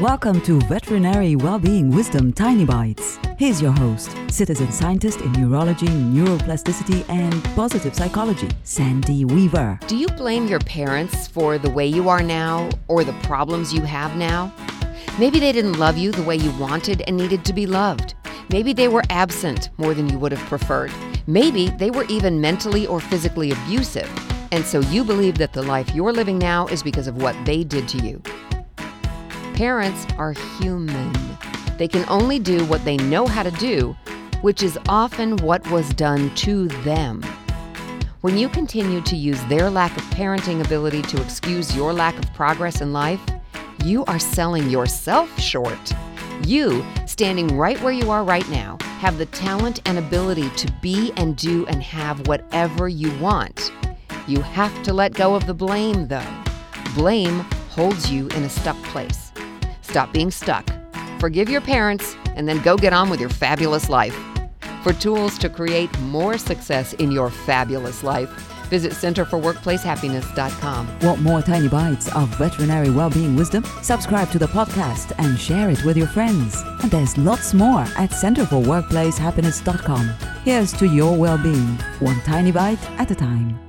Welcome to Veterinary Wellbeing Wisdom Tiny Bites. Here's your host, citizen scientist in neurology, neuroplasticity, and positive psychology, Sandy Weaver. Do you blame your parents for the way you are now or the problems you have now? Maybe they didn't love you the way you wanted and needed to be loved. Maybe they were absent more than you would have preferred. Maybe they were even mentally or physically abusive. And so you believe that the life you're living now is because of what they did to you. Parents are human. They can only do what they know how to do, which is often what was done to them. When you continue to use their lack of parenting ability to excuse your lack of progress in life, you are selling yourself short. You, standing right where you are right now, have the talent and ability to be and do and have whatever you want. You have to let go of the blame, though. Blame holds you in a stuck place. Stop being stuck. Forgive your parents and then go get on with your fabulous life. For tools to create more success in your fabulous life, visit centerforworkplacehappiness.com. Want more tiny bites of veterinary well-being wisdom? Subscribe to the podcast and share it with your friends. And there's lots more at centerforworkplacehappiness.com. Here's to your well-being, one tiny bite at a time.